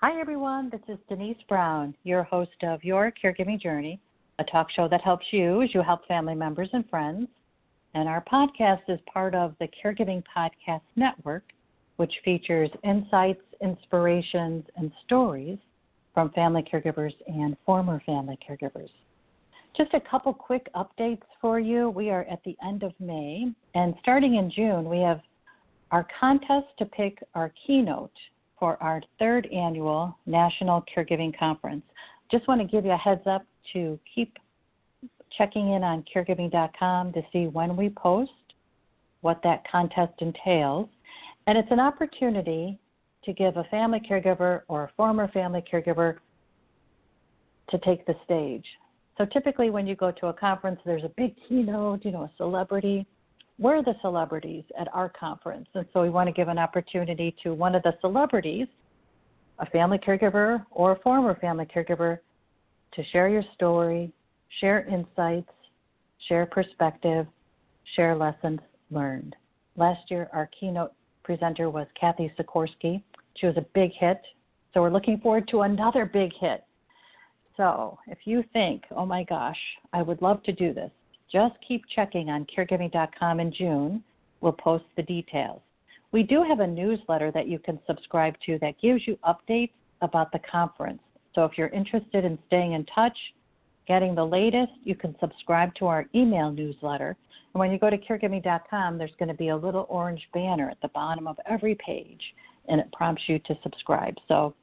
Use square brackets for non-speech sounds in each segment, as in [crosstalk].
Hi, everyone. This is Denise Brown, your host of Your Caregiving Journey, a talk show that helps you as you help family members and friends. And our podcast is part of the Caregiving Podcast Network, which features insights, inspirations, and stories from family caregivers and former family caregivers. Just a couple quick updates for you. We are at the end of May, and starting in June, we have our contest to pick our keynote for our third annual National Caregiving Conference. Just want to give you a heads up to keep checking in on caregiving.com to see when we post, what that contest entails. And it's an opportunity to give a family caregiver or a former family caregiver to take the stage. So typically, when you go to a conference, there's a big keynote, you know, a celebrity. We're the celebrities at our conference, and so we want to give an opportunity to one of the celebrities, a family caregiver or a former family caregiver, to share your story, share insights, share perspective, share lessons learned. Last year, our keynote presenter was Kathy Sikorsky. She was a big hit, so we're looking forward to another big hit. So if you think, oh my gosh, I would love to do this, just keep checking on caregiving.com in June. We'll post the details. We do have a newsletter that you can subscribe to that gives you updates about the conference. So if you're interested in staying in touch, getting the latest, you can subscribe to our email newsletter. And when you go to caregiving.com, there's going to be a little orange banner at the bottom of every page, and it prompts you to subscribe. So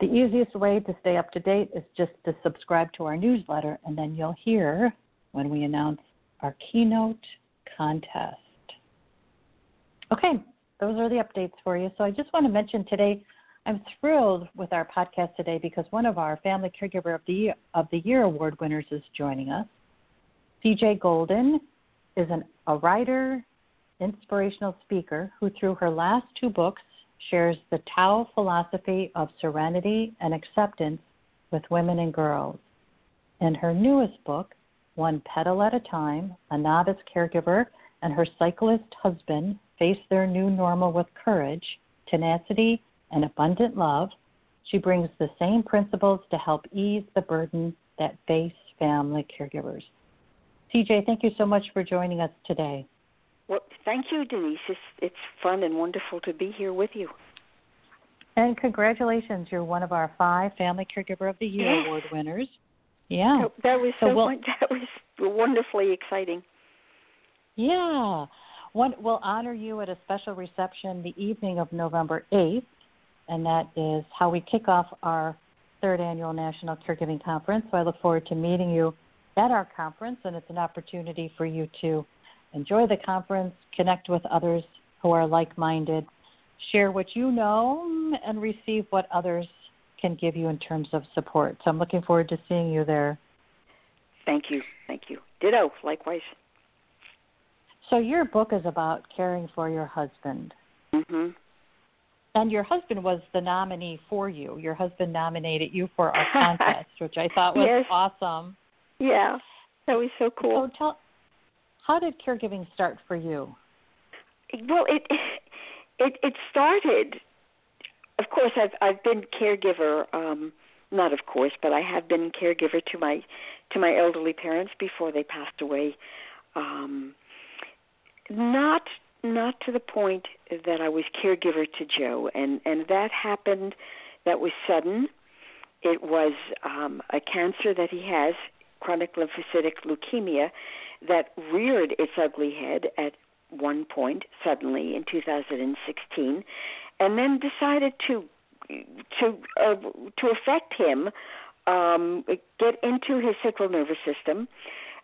the easiest way to stay up to date is just to subscribe to our newsletter, and then you'll hear when we announce our keynote contest. Okay, those are the updates for you. So I just want to mention today, I'm thrilled with our podcast today because one of our Family Caregiver of the Year, of the Year award winners is joining us. CJ Golden is an, a writer, inspirational speaker who, through her last two books, shares the Tao philosophy of serenity and acceptance with women and girls. In her newest book, One Petal at a Time, a novice caregiver and her cyclist husband face their new normal with courage, tenacity, and abundant love. She brings the same principles to help ease the burden that face family caregivers. CJ, thank you so much for joining us today. Well, thank you, Denise. It's, it's fun and wonderful to be here with you. And congratulations, you're one of our five Family Caregiver of the Year award winners. Yeah, that was so, so we'll, [laughs] that was wonderfully exciting. Yeah, one, we'll honor you at a special reception the evening of November eighth, and that is how we kick off our third annual National Caregiving Conference. So I look forward to meeting you at our conference, and it's an opportunity for you to enjoy the conference, connect with others who are like minded, share what you know, and receive what others can give you in terms of support. So I'm looking forward to seeing you there. Thank you. Thank you. Ditto, likewise. So your book is about caring for your husband. Mhm. And your husband was the nominee for you. Your husband nominated you for our [laughs] contest, which I thought was yes. awesome. Yeah. That was so cool. So tell how did caregiving start for you? Well, it [laughs] it it started. Of course, I've I've been caregiver. Um, not of course, but I have been caregiver to my to my elderly parents before they passed away. Um, not not to the point that I was caregiver to Joe, and and that happened. That was sudden. It was um, a cancer that he has, chronic lymphocytic leukemia, that reared its ugly head at one point suddenly in 2016, and then decided to to uh, to affect him, um, get into his central nervous system,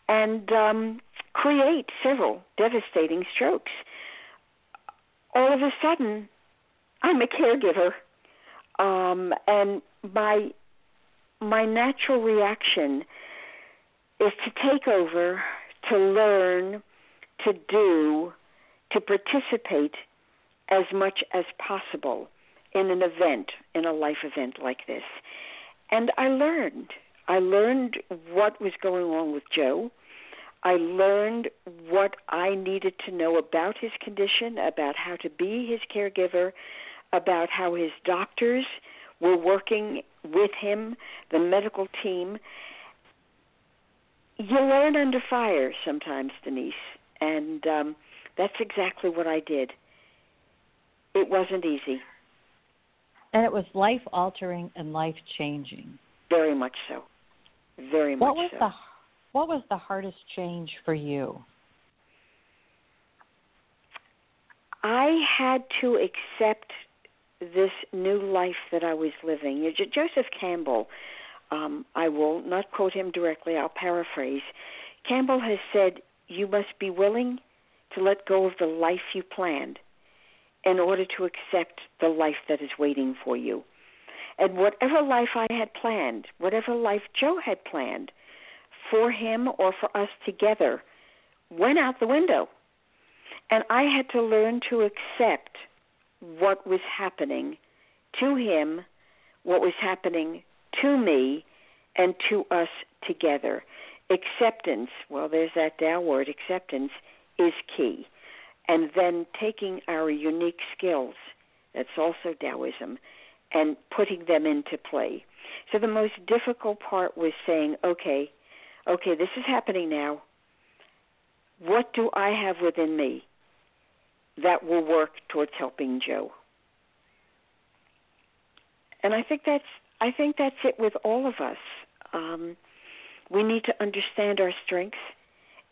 and um, create several devastating strokes. All of a sudden, I'm a caregiver, um, and my my natural reaction is to take over to learn, to do, to participate as much as possible in an event, in a life event like this. And I learned. I learned what was going on with Joe. I learned what I needed to know about his condition, about how to be his caregiver, about how his doctors were working with him, the medical team. You learn under fire sometimes, Denise, and um, that's exactly what I did. It wasn't easy. And it was life altering and life changing. Very much so. Very what much was so. the what was the hardest change for you? I had to accept this new life that I was living. Joseph Campbell, um, I will not quote him directly, I'll paraphrase. Campbell has said, You must be willing to let go of the life you planned in order to accept the life that is waiting for you. And whatever life I had planned, whatever life Joe had planned for him or for us together, went out the window. And I had to learn to accept what was happening to him, what was happening to me, and to us together. Acceptance, well, there's that Tao word, acceptance, is key. And then taking our unique skills, that's also Taoism, and putting them into play. So the most difficult part was saying, okay, okay, this is happening now. What do I have within me that will work towards helping Joe? And I think that's I think that's it with all of us. Um, we need to understand our strengths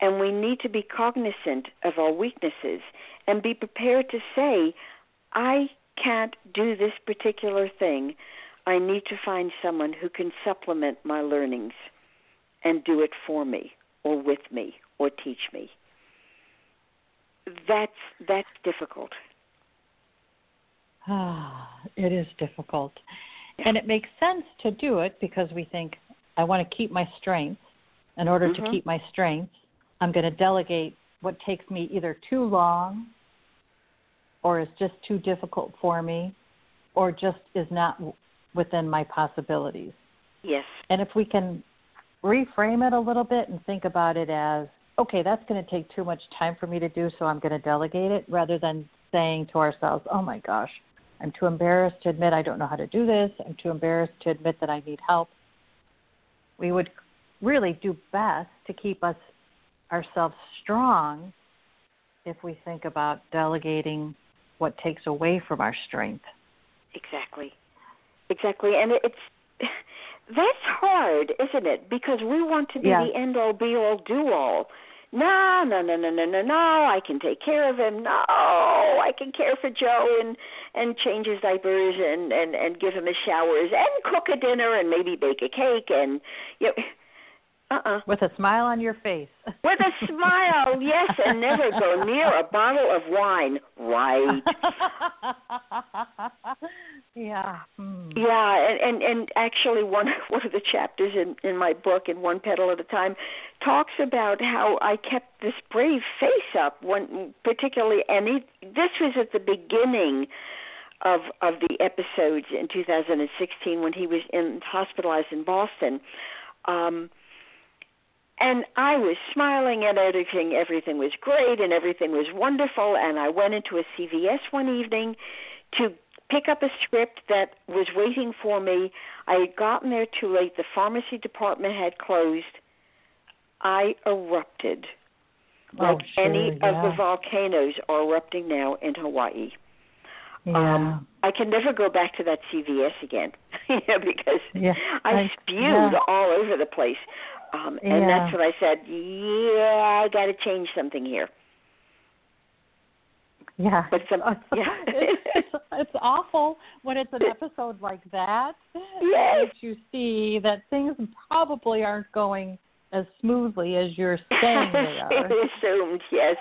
and we need to be cognizant of our weaknesses and be prepared to say, I can't do this particular thing. I need to find someone who can supplement my learnings and do it for me or with me or teach me. That's that's difficult. Ah, [sighs] it is difficult. And it makes sense to do it because we think I want to keep my strength In order mm-hmm. to keep my strengths, I'm going to delegate what takes me either too long or is just too difficult for me or just is not within my possibilities. Yes. And if we can reframe it a little bit and think about it as, okay, that's going to take too much time for me to do, so I'm going to delegate it, rather than saying to ourselves, oh my gosh, I'm too embarrassed to admit I don't know how to do this, I'm too embarrassed to admit that I need help. We would really do best to keep us ourselves strong if we think about delegating what takes away from our strength. Exactly. Exactly. And it's [laughs] that's hard, isn't it? Because we want to be yeah. the end all be all do all. No, no, no, no, no, no, no. I can take care of him. No, I can care for Joe and and change his diapers and and and give him his showers and cook a dinner and maybe bake a cake and you know uh-uh. With a smile on your face. With a smile, yes, and never go near a bottle of wine. Right. [laughs] yeah. Hmm. Yeah, and, and and actually one [laughs] one of the chapters in in my book, in One Petal at a Time, talks about how I kept this brave face up when, particularly, and he, this was at the beginning of of the episodes in 2016 when he was in hospitalized in Boston. Um, and I was smiling at everything. Everything was great and everything was wonderful. And I went into a CVS one evening to pick up a script that was waiting for me. I had gotten there too late. The pharmacy department had closed. I erupted oh, like sure, any yeah. of the volcanoes are erupting now in Hawaii. Yeah. Um, I can never go back to that CVS again, [laughs] you know, because yeah. I, I spewed yeah. all over the place. Um, and yeah. that's when I said, "Yeah, I got to change something here." Yeah, but some, [laughs] it's, yeah, it's, [laughs] it's, it's awful when it's an episode like that. Yes. Makes you see that things probably aren't going as smoothly as you're saying they [laughs] are. Assumed, yes.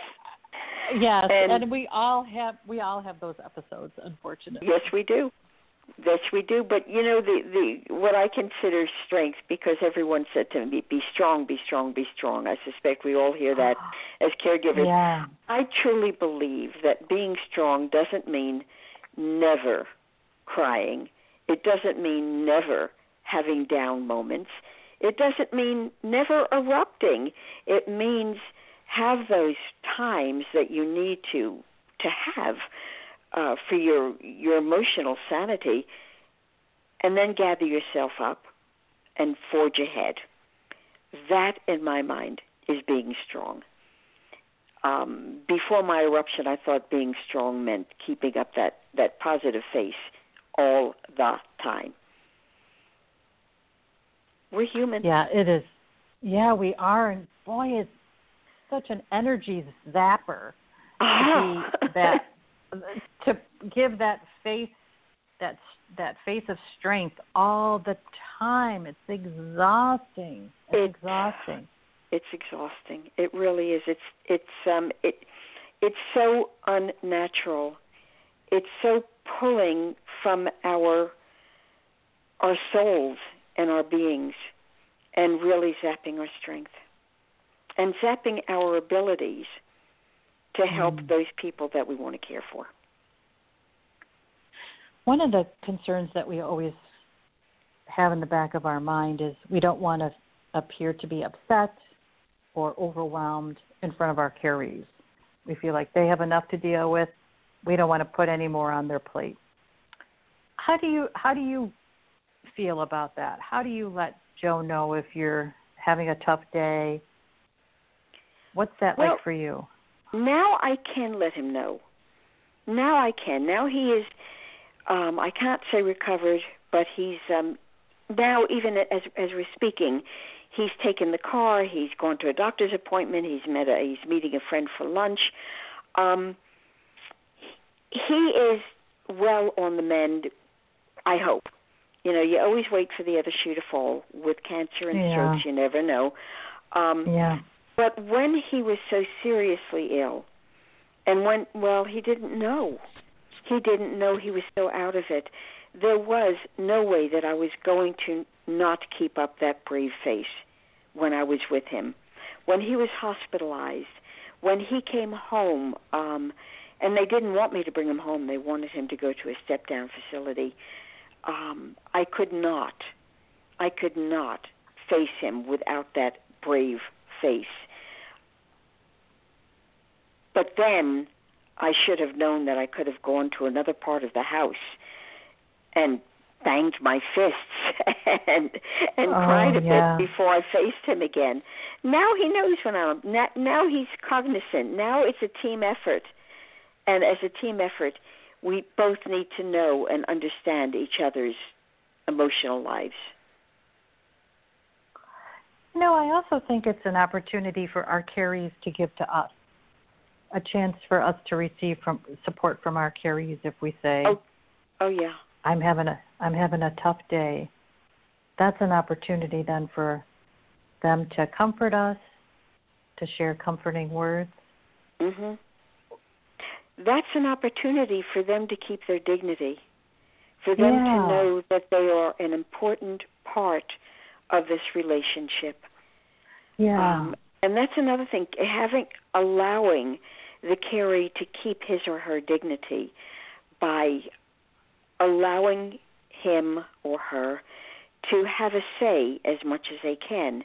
Yes, and, and we all have we all have those episodes, unfortunately. Yes, we do. Yes, we do. But you know the the what I consider strength because everyone said to me, "Be strong, be strong, be strong." I suspect we all hear that as caregivers. Yeah. I truly believe that being strong doesn't mean never crying. It doesn't mean never having down moments. It doesn't mean never erupting. It means have those times that you need to to have uh, for your your emotional sanity, and then gather yourself up and forge ahead. That, in my mind, is being strong. Um, before my eruption, I thought being strong meant keeping up that, that positive face all the time. We're human. Yeah, it is. Yeah, we are, and boy, it's such an energy zapper to be [laughs] that to give that face that that face of strength all the time. It's exhausting. It's It- exhausting. it's exhausting. It really is. It's it's um it it's so unnatural. It's so pulling from our our souls and our beings and really zapping our strength and zapping our abilities to help Mm. those people that we want to care for. One of the concerns that we always have in the back of our mind is we don't want to appear to be upset or overwhelmed in front of our carees. We feel like they have enough to deal with. We don't want to put any more on their plate. How do you how do you feel about that? How do you let Joe know if you're having a tough day? What's that Well, like for you? Now I can let him know. Now I can. Now he is um I can't say recovered, but he's um now even as as we're speaking, he's taken the car, he's gone to a doctor's appointment, he's met a he's meeting a friend for lunch. Um he is well on the mend, I hope. You know, you always wait for the other shoe to fall. With cancer and Yeah. strokes, you never know. Um Yeah. But when he was so seriously ill, and when, well, he didn't know. He didn't know he was so out of it. There was no way that I was going to not keep up that brave face when I was with him. When he was hospitalized, when he came home, um, and they didn't want me to bring him home, they wanted him to go to a step down facility. Um, I could not, I could not face him without that brave face. But then I should have known that I could have gone to another part of the house and banged my fists [laughs] and and Oh, cried a yeah. bit before I faced him again. Now he knows when I'm now, now he's cognizant. Now it's a team effort. And as a team effort, we both need to know and understand each other's emotional lives. No, I also think it's an opportunity for our carees to give to us. A chance for us to receive from support from our carees if we say, Oh. Oh yeah. I'm having a I'm having a tough day. That's an opportunity then for them to comfort us, to share comforting words. Mhm. That's an opportunity for them to keep their dignity. For them Yeah. to know that they are an important part of this relationship. Yeah. Um, and that's another thing having allowing the caree to keep his or her dignity by allowing him or her to have a say as much as they can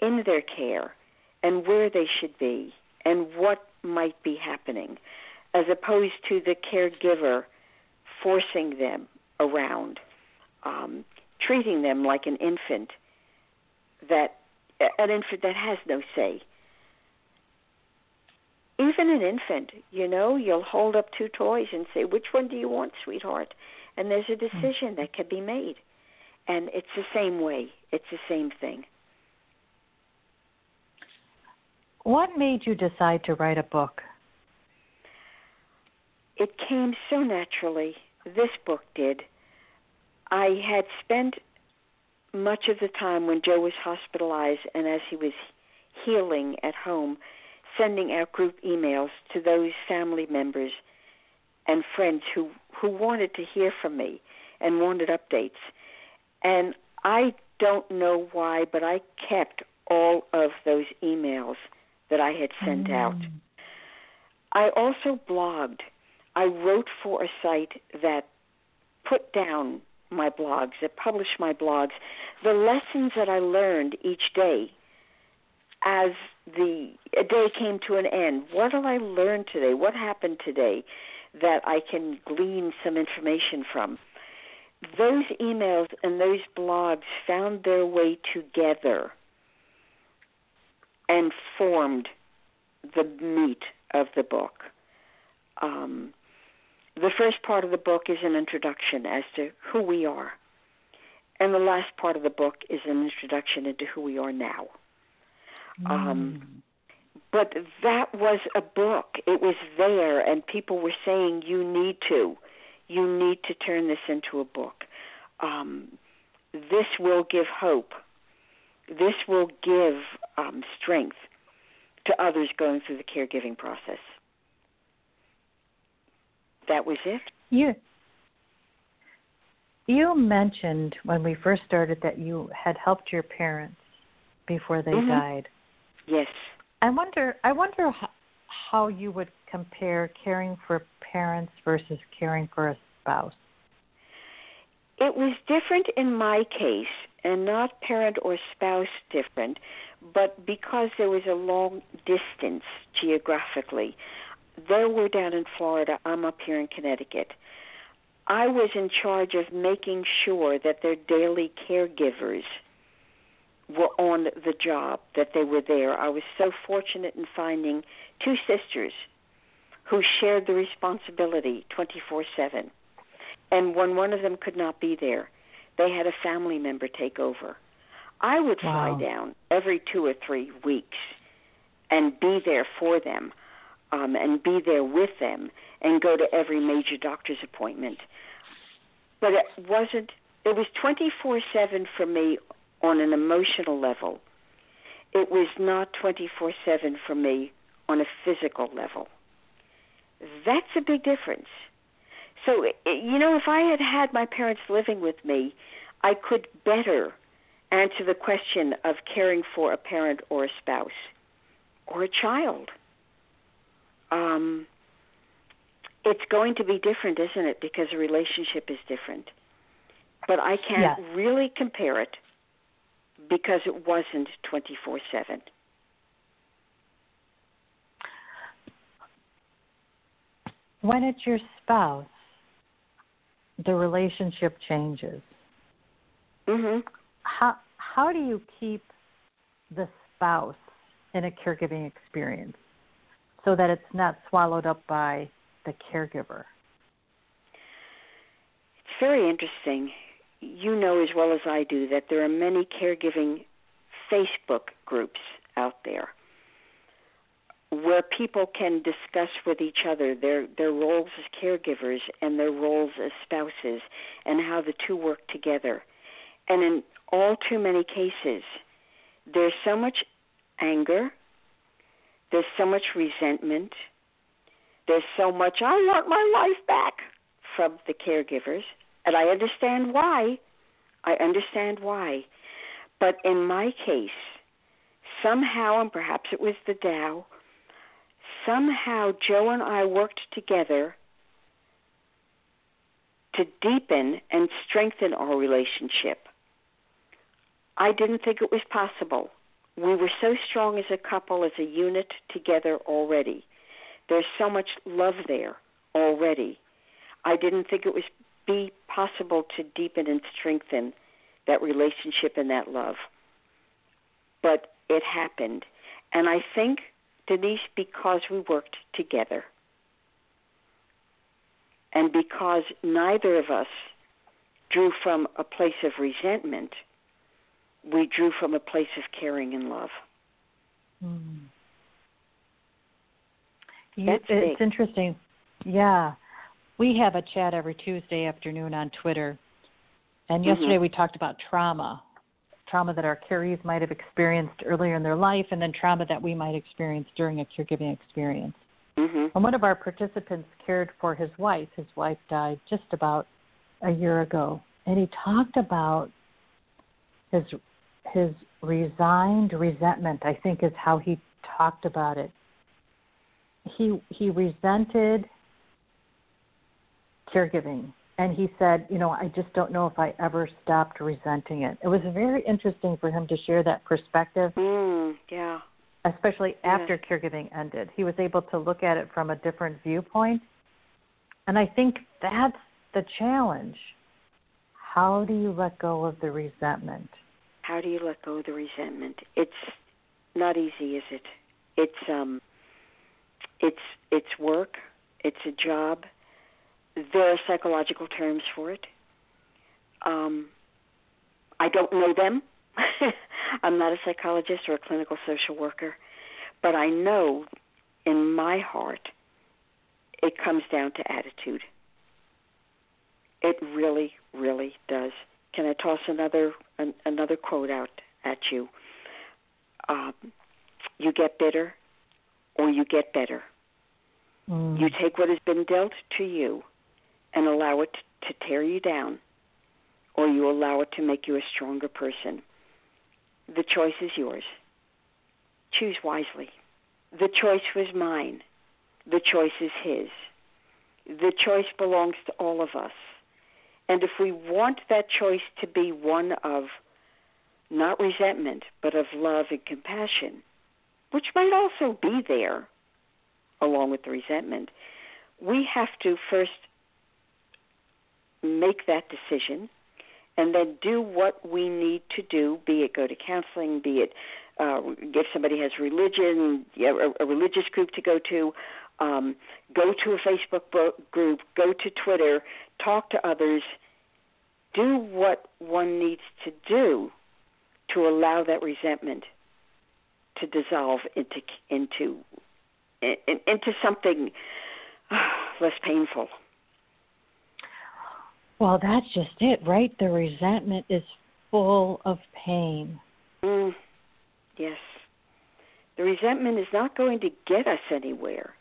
in their care and where they should be and what might be happening as opposed to the caregiver forcing them around um, treating them like an infant that an infant that has no say even an infant, you know, you'll hold up two toys and say, "Which one do you want, sweetheart?" And there's a hmm. decision that can be made. And it's the same way. It's the same thing. What made you decide to write a book? It came so naturally. This book did. I had spent much of the time when Joe was hospitalized and as he was healing at home, sending out group emails to those family members and friends who who wanted to hear from me and wanted updates. And I don't know why, but I kept all of those emails that I had sent out. Mm. I also blogged. I wrote for a site that put down my blogs, that publish my blogs, the lessons that I learned each day as the day came to an end. What did I learn today? What happened today that I can glean some information from? those emails and those blogs found their way together and formed the meat of the book. Um, the first part of the book is an introduction as to who we are, and the last part of the book is an introduction into who we are now. Mm. Um, but that was a book. It was there, and people were saying, "You need to, you need to turn this into a book. Um, this will give hope. This will give um, strength to others going through the caregiving process." That was it. You you mentioned when we first started that you had helped your parents before they Mhm. died. Yes. I wonder. I wonder how, how you would compare caring for parents versus caring for a spouse. It was different in my case, and not parent or spouse different, but because there was a long distance geographically. They were down in Florida, I'm up here in Connecticut. I was in charge of making sure that their daily caregivers were on the job, that they were there. I was so fortunate in finding two sisters who shared the responsibility 24 7. And when one of them could not be there, they had a family member take over. I would fly Wow. down every two or three weeks and be there for them um, and be there with them and go to every major doctor's appointment. But it wasn't, it was 24 7 for me on an emotional level. It was not 24 7 for me on a physical level. That's a big difference. So, you know, if I had had my parents living with me, I could better answer the question of caring for a parent or a spouse or a child. Um, it's going to be different, isn't it? Because the relationship is different. But I can't Yes. really compare it because it wasn't 24 7. When it's your spouse, the relationship changes. hmm How how do you keep the spouse in a caregiving experience so that it's not swallowed up by the caregiver? It's very interesting. You know as well as I do that there are many caregiving Facebook groups out there where people can discuss with each other their their roles as caregivers and their roles as spouses and how the two work together. And in all too many cases, there's so much anger, there's so much resentment, there's so much I want my life back from the caregivers, and I understand why. I understand why. But in my case, somehow, and perhaps it was the Tao, somehow Joe and I worked together to deepen and strengthen our relationship. I didn't think it was possible. We were so strong as a couple, as a unit together already. There's so much love there already. I didn't think it was be possible to deepen and strengthen that relationship and that love. But it happened. And I think, Denise, because we worked together and because neither of us drew from a place of resentment, we drew from a place of caring and love. Mm. You, it's interesting. Yeah. We have a chat every Tuesday afternoon on Twitter. And Mhm. yesterday we talked about trauma. Trauma that our carees might have experienced earlier in their life, and then trauma that we might experience during a caregiving experience. Mhm. And one of our participants cared for his wife. His wife died just about a year ago. And he talked about his his resigned resentment, I think is how he talked about it. He he resented caregiving and he said, you know, I just don't know if I ever stopped resenting it. It was very interesting for him to share that perspective Mm, yeah. especially Yeah. after caregiving ended. He was able to look at it from a different viewpoint. And I think that's the challenge how do you let go of the resentment? How do you let go of the resentment? It's not easy, is it? It's um it's it's work, it's a job. There are psychological terms for it. Um I don't know them. [laughs] I'm not a psychologist or a clinical social worker, but I know in my heart it comes down to attitude. It really, really does. Can I toss another an, another quote out at you? Um, you get bitter, or you get better. Mm. You take what has been dealt to you, and allow it to tear you down, or you allow it to make you a stronger person. The choice is yours. Choose wisely. The choice was mine. The choice is his. The choice belongs to all of us. And if we want that choice to be one of not resentment, but of love and compassion, which might also be there along with the resentment, we have to first make that decision and then do what we need to do, be it go to counseling, be it uh, if somebody has religion, a, a religious group to go to, um, go to a Facebook group, go to Twitter, talk to others, do what one needs to do to allow that resentment to dissolve into into into something [sighs] less painful. Well, that's just it, right? The resentment is full of pain. Mm, yes. The resentment is not going to get us anywhere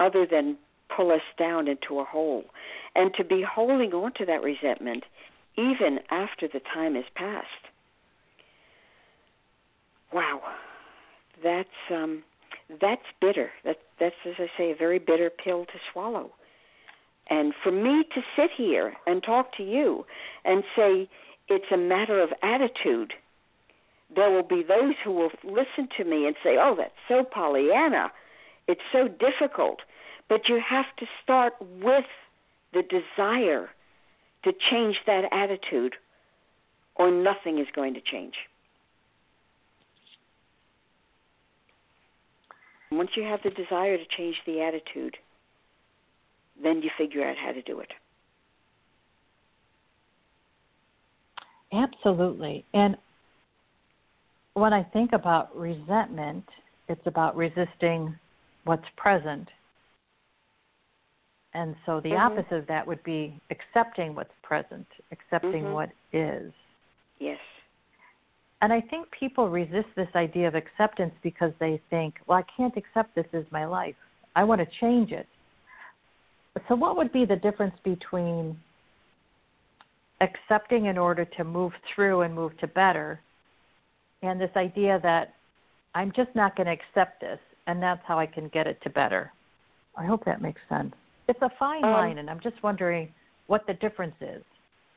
other than pull us down into a hole. And to be holding on to that resentment even after the time has passed. Wow. That's um that's bitter. That that's as I say a very bitter pill to swallow. And for me to sit here and talk to you and say it's a matter of attitude, there will be those who will listen to me and say, "Oh, that's so Pollyanna. It's so difficult." But you have to start with the desire to change that attitude, or nothing is going to change. Once you have the desire to change the attitude, then you figure out how to do it. Absolutely. And when I think about resentment, it's about resisting what's present. And so the mm-hmm. opposite of that would be accepting what's present, accepting mm-hmm. what is. Yes. And I think people resist this idea of acceptance because they think, well, I can't accept this as my life. I want to change it. So, what would be the difference between accepting in order to move through and move to better and this idea that I'm just not going to accept this and that's how I can get it to better? I hope that makes sense. It's a fine um, line, and I'm just wondering what the difference is.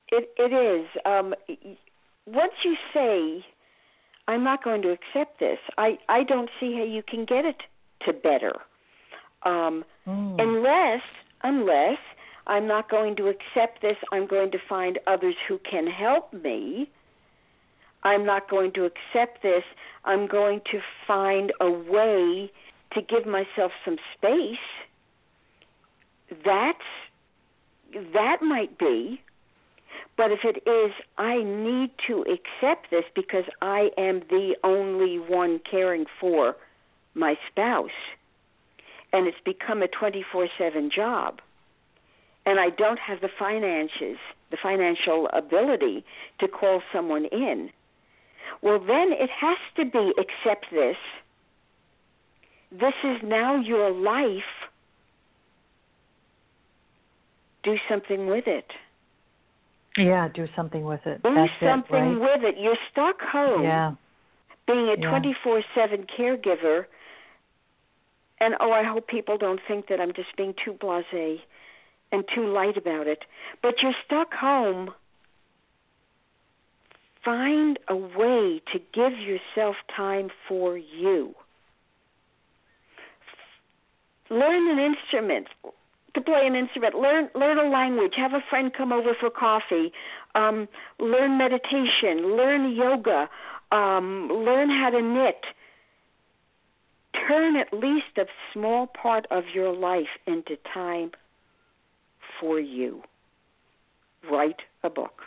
It it is. Um, once you say, "I'm not going to accept this," I I don't see how you can get it to better, um, mm. unless unless I'm not going to accept this. I'm going to find others who can help me. I'm not going to accept this. I'm going to find a way to give myself some space that's that might be but if it is i need to accept this because i am the only one caring for my spouse. And it's become a 24/7 job. And i don't have the finances the financial ability to call someone in. Well then it has to be accept this. This is now your life do something with it. Yeah, do something with it. Do That's something it, right? with it. You're stuck home. Yeah. Being a 24/7 caregiver and oh, I hope people don't think that I'm just being too blasé and too light about it. But you're stuck home. Find a way to give yourself time for you. Learn an instrument to play an instrument, learn learn a language, have a friend come over for coffee, um, learn meditation, learn yoga, um, learn how to knit. Turn at least a small part of your life into time for you. Write a book.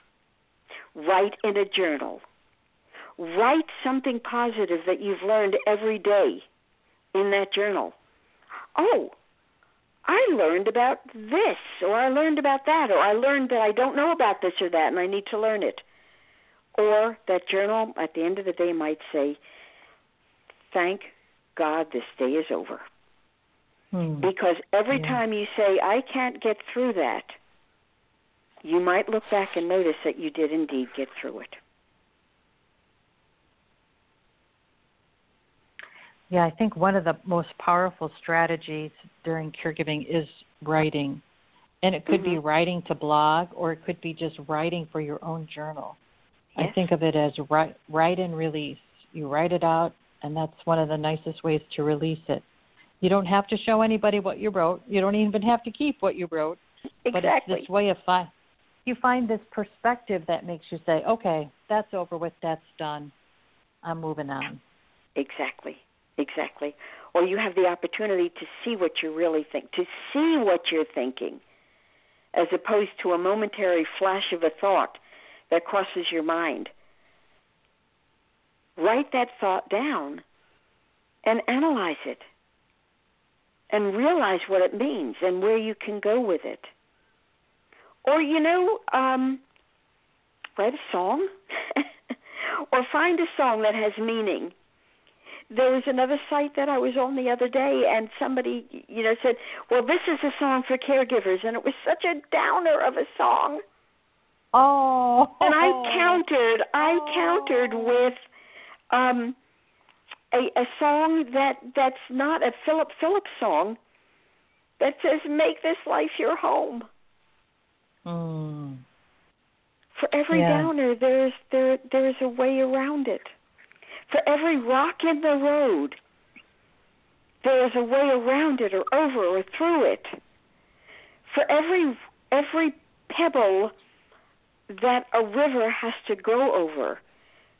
Write in a journal. Write something positive that you've learned every day in that journal. Oh, I learned about this, or I learned about that, or I learned that I don't know about this or that and I need to learn it. Or that journal at the end of the day might say, Thank God this day is over. Hmm. Because every Yeah. time you say, I can't get through that, you might look back and notice that you did indeed get through it. Yeah, I think one of the most powerful strategies during caregiving is writing. And it could be Mhm. writing to blog or it could be just writing for your own journal. I think of it as write, write and release. You write it out, and that's one of the nicest ways to release it. You don't have to show anybody what you wrote. You don't even have to keep what you wrote. But it's this way of fi- you find this perspective that makes you say, "Okay, that's over with. That's done. I'm moving on." Exactly. Exactly. Or you have the opportunity to see what you really think, to see what you're thinking, as opposed to a momentary flash of a thought that crosses your mind. Write that thought down and analyze it and realize what it means and where you can go with it. Or, you know, um, write a song [laughs] or find a song that has meaning there was another site that I was on the other day, and somebody, you know, said, "Well, this is a song for caregivers," and it was such a downer of a song. Oh. And I [laughs] countered, I countered with um, a, a song that that's not a Philip Phillips song, that says, "Make this life your home." Mm. For every Yeah. downer, there's there there's a way around it. For every rock in the road, there's a way around it or over or through it. For every every pebble that a river has to go over,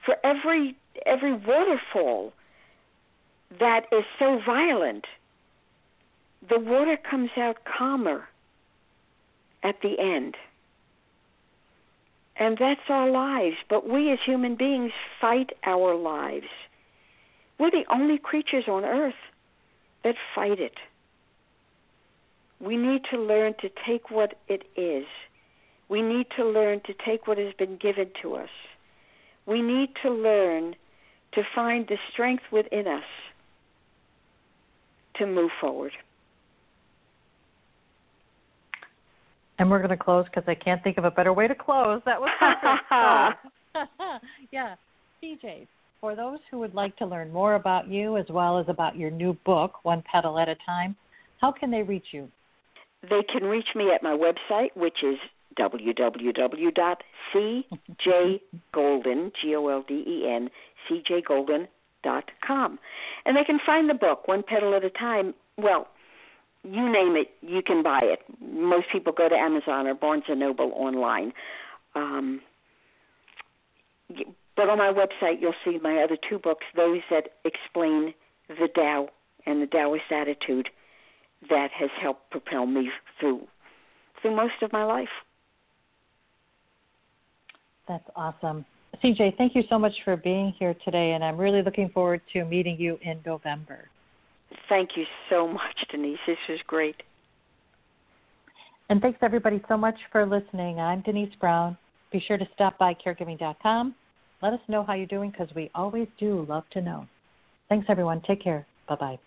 for every every waterfall that is so violent, the water comes out calmer at the end. And that's our lives. But we as human beings fight our lives. We're the only creatures on earth that fight it. We need to learn to take what it is. We need to learn to take what has been given to us. We need to learn to find the strength within us to move forward. And we're going to close because I can't think of a better way to close. That was perfect. [laughs] [laughs] yeah. CJ, for those who would like to learn more about you as well as about your new book, One Petal at a Time, how can they reach you? They can reach me at my website, which is www.cjgolden, G-O-L-D-E-N, cjgolden.com. And they can find the book, One Petal at a Time. Well, you name it, you can buy it. Most people go to Amazon or Barnes & Noble online. Um, but on my website, you'll see my other two books, those that explain the Tao and the Taoist attitude that has helped propel me through through most of my life. That's awesome. CJ, thank you so much for being here today, and I'm really looking forward to meeting you in November. Thank you so much, Denise. This was great. And thanks everybody so much for listening. I'm Denise Brown. Be sure to stop by caregiving.com. Let us know how you're doing because we always do love to know. Thanks everyone. Take care. Bye bye.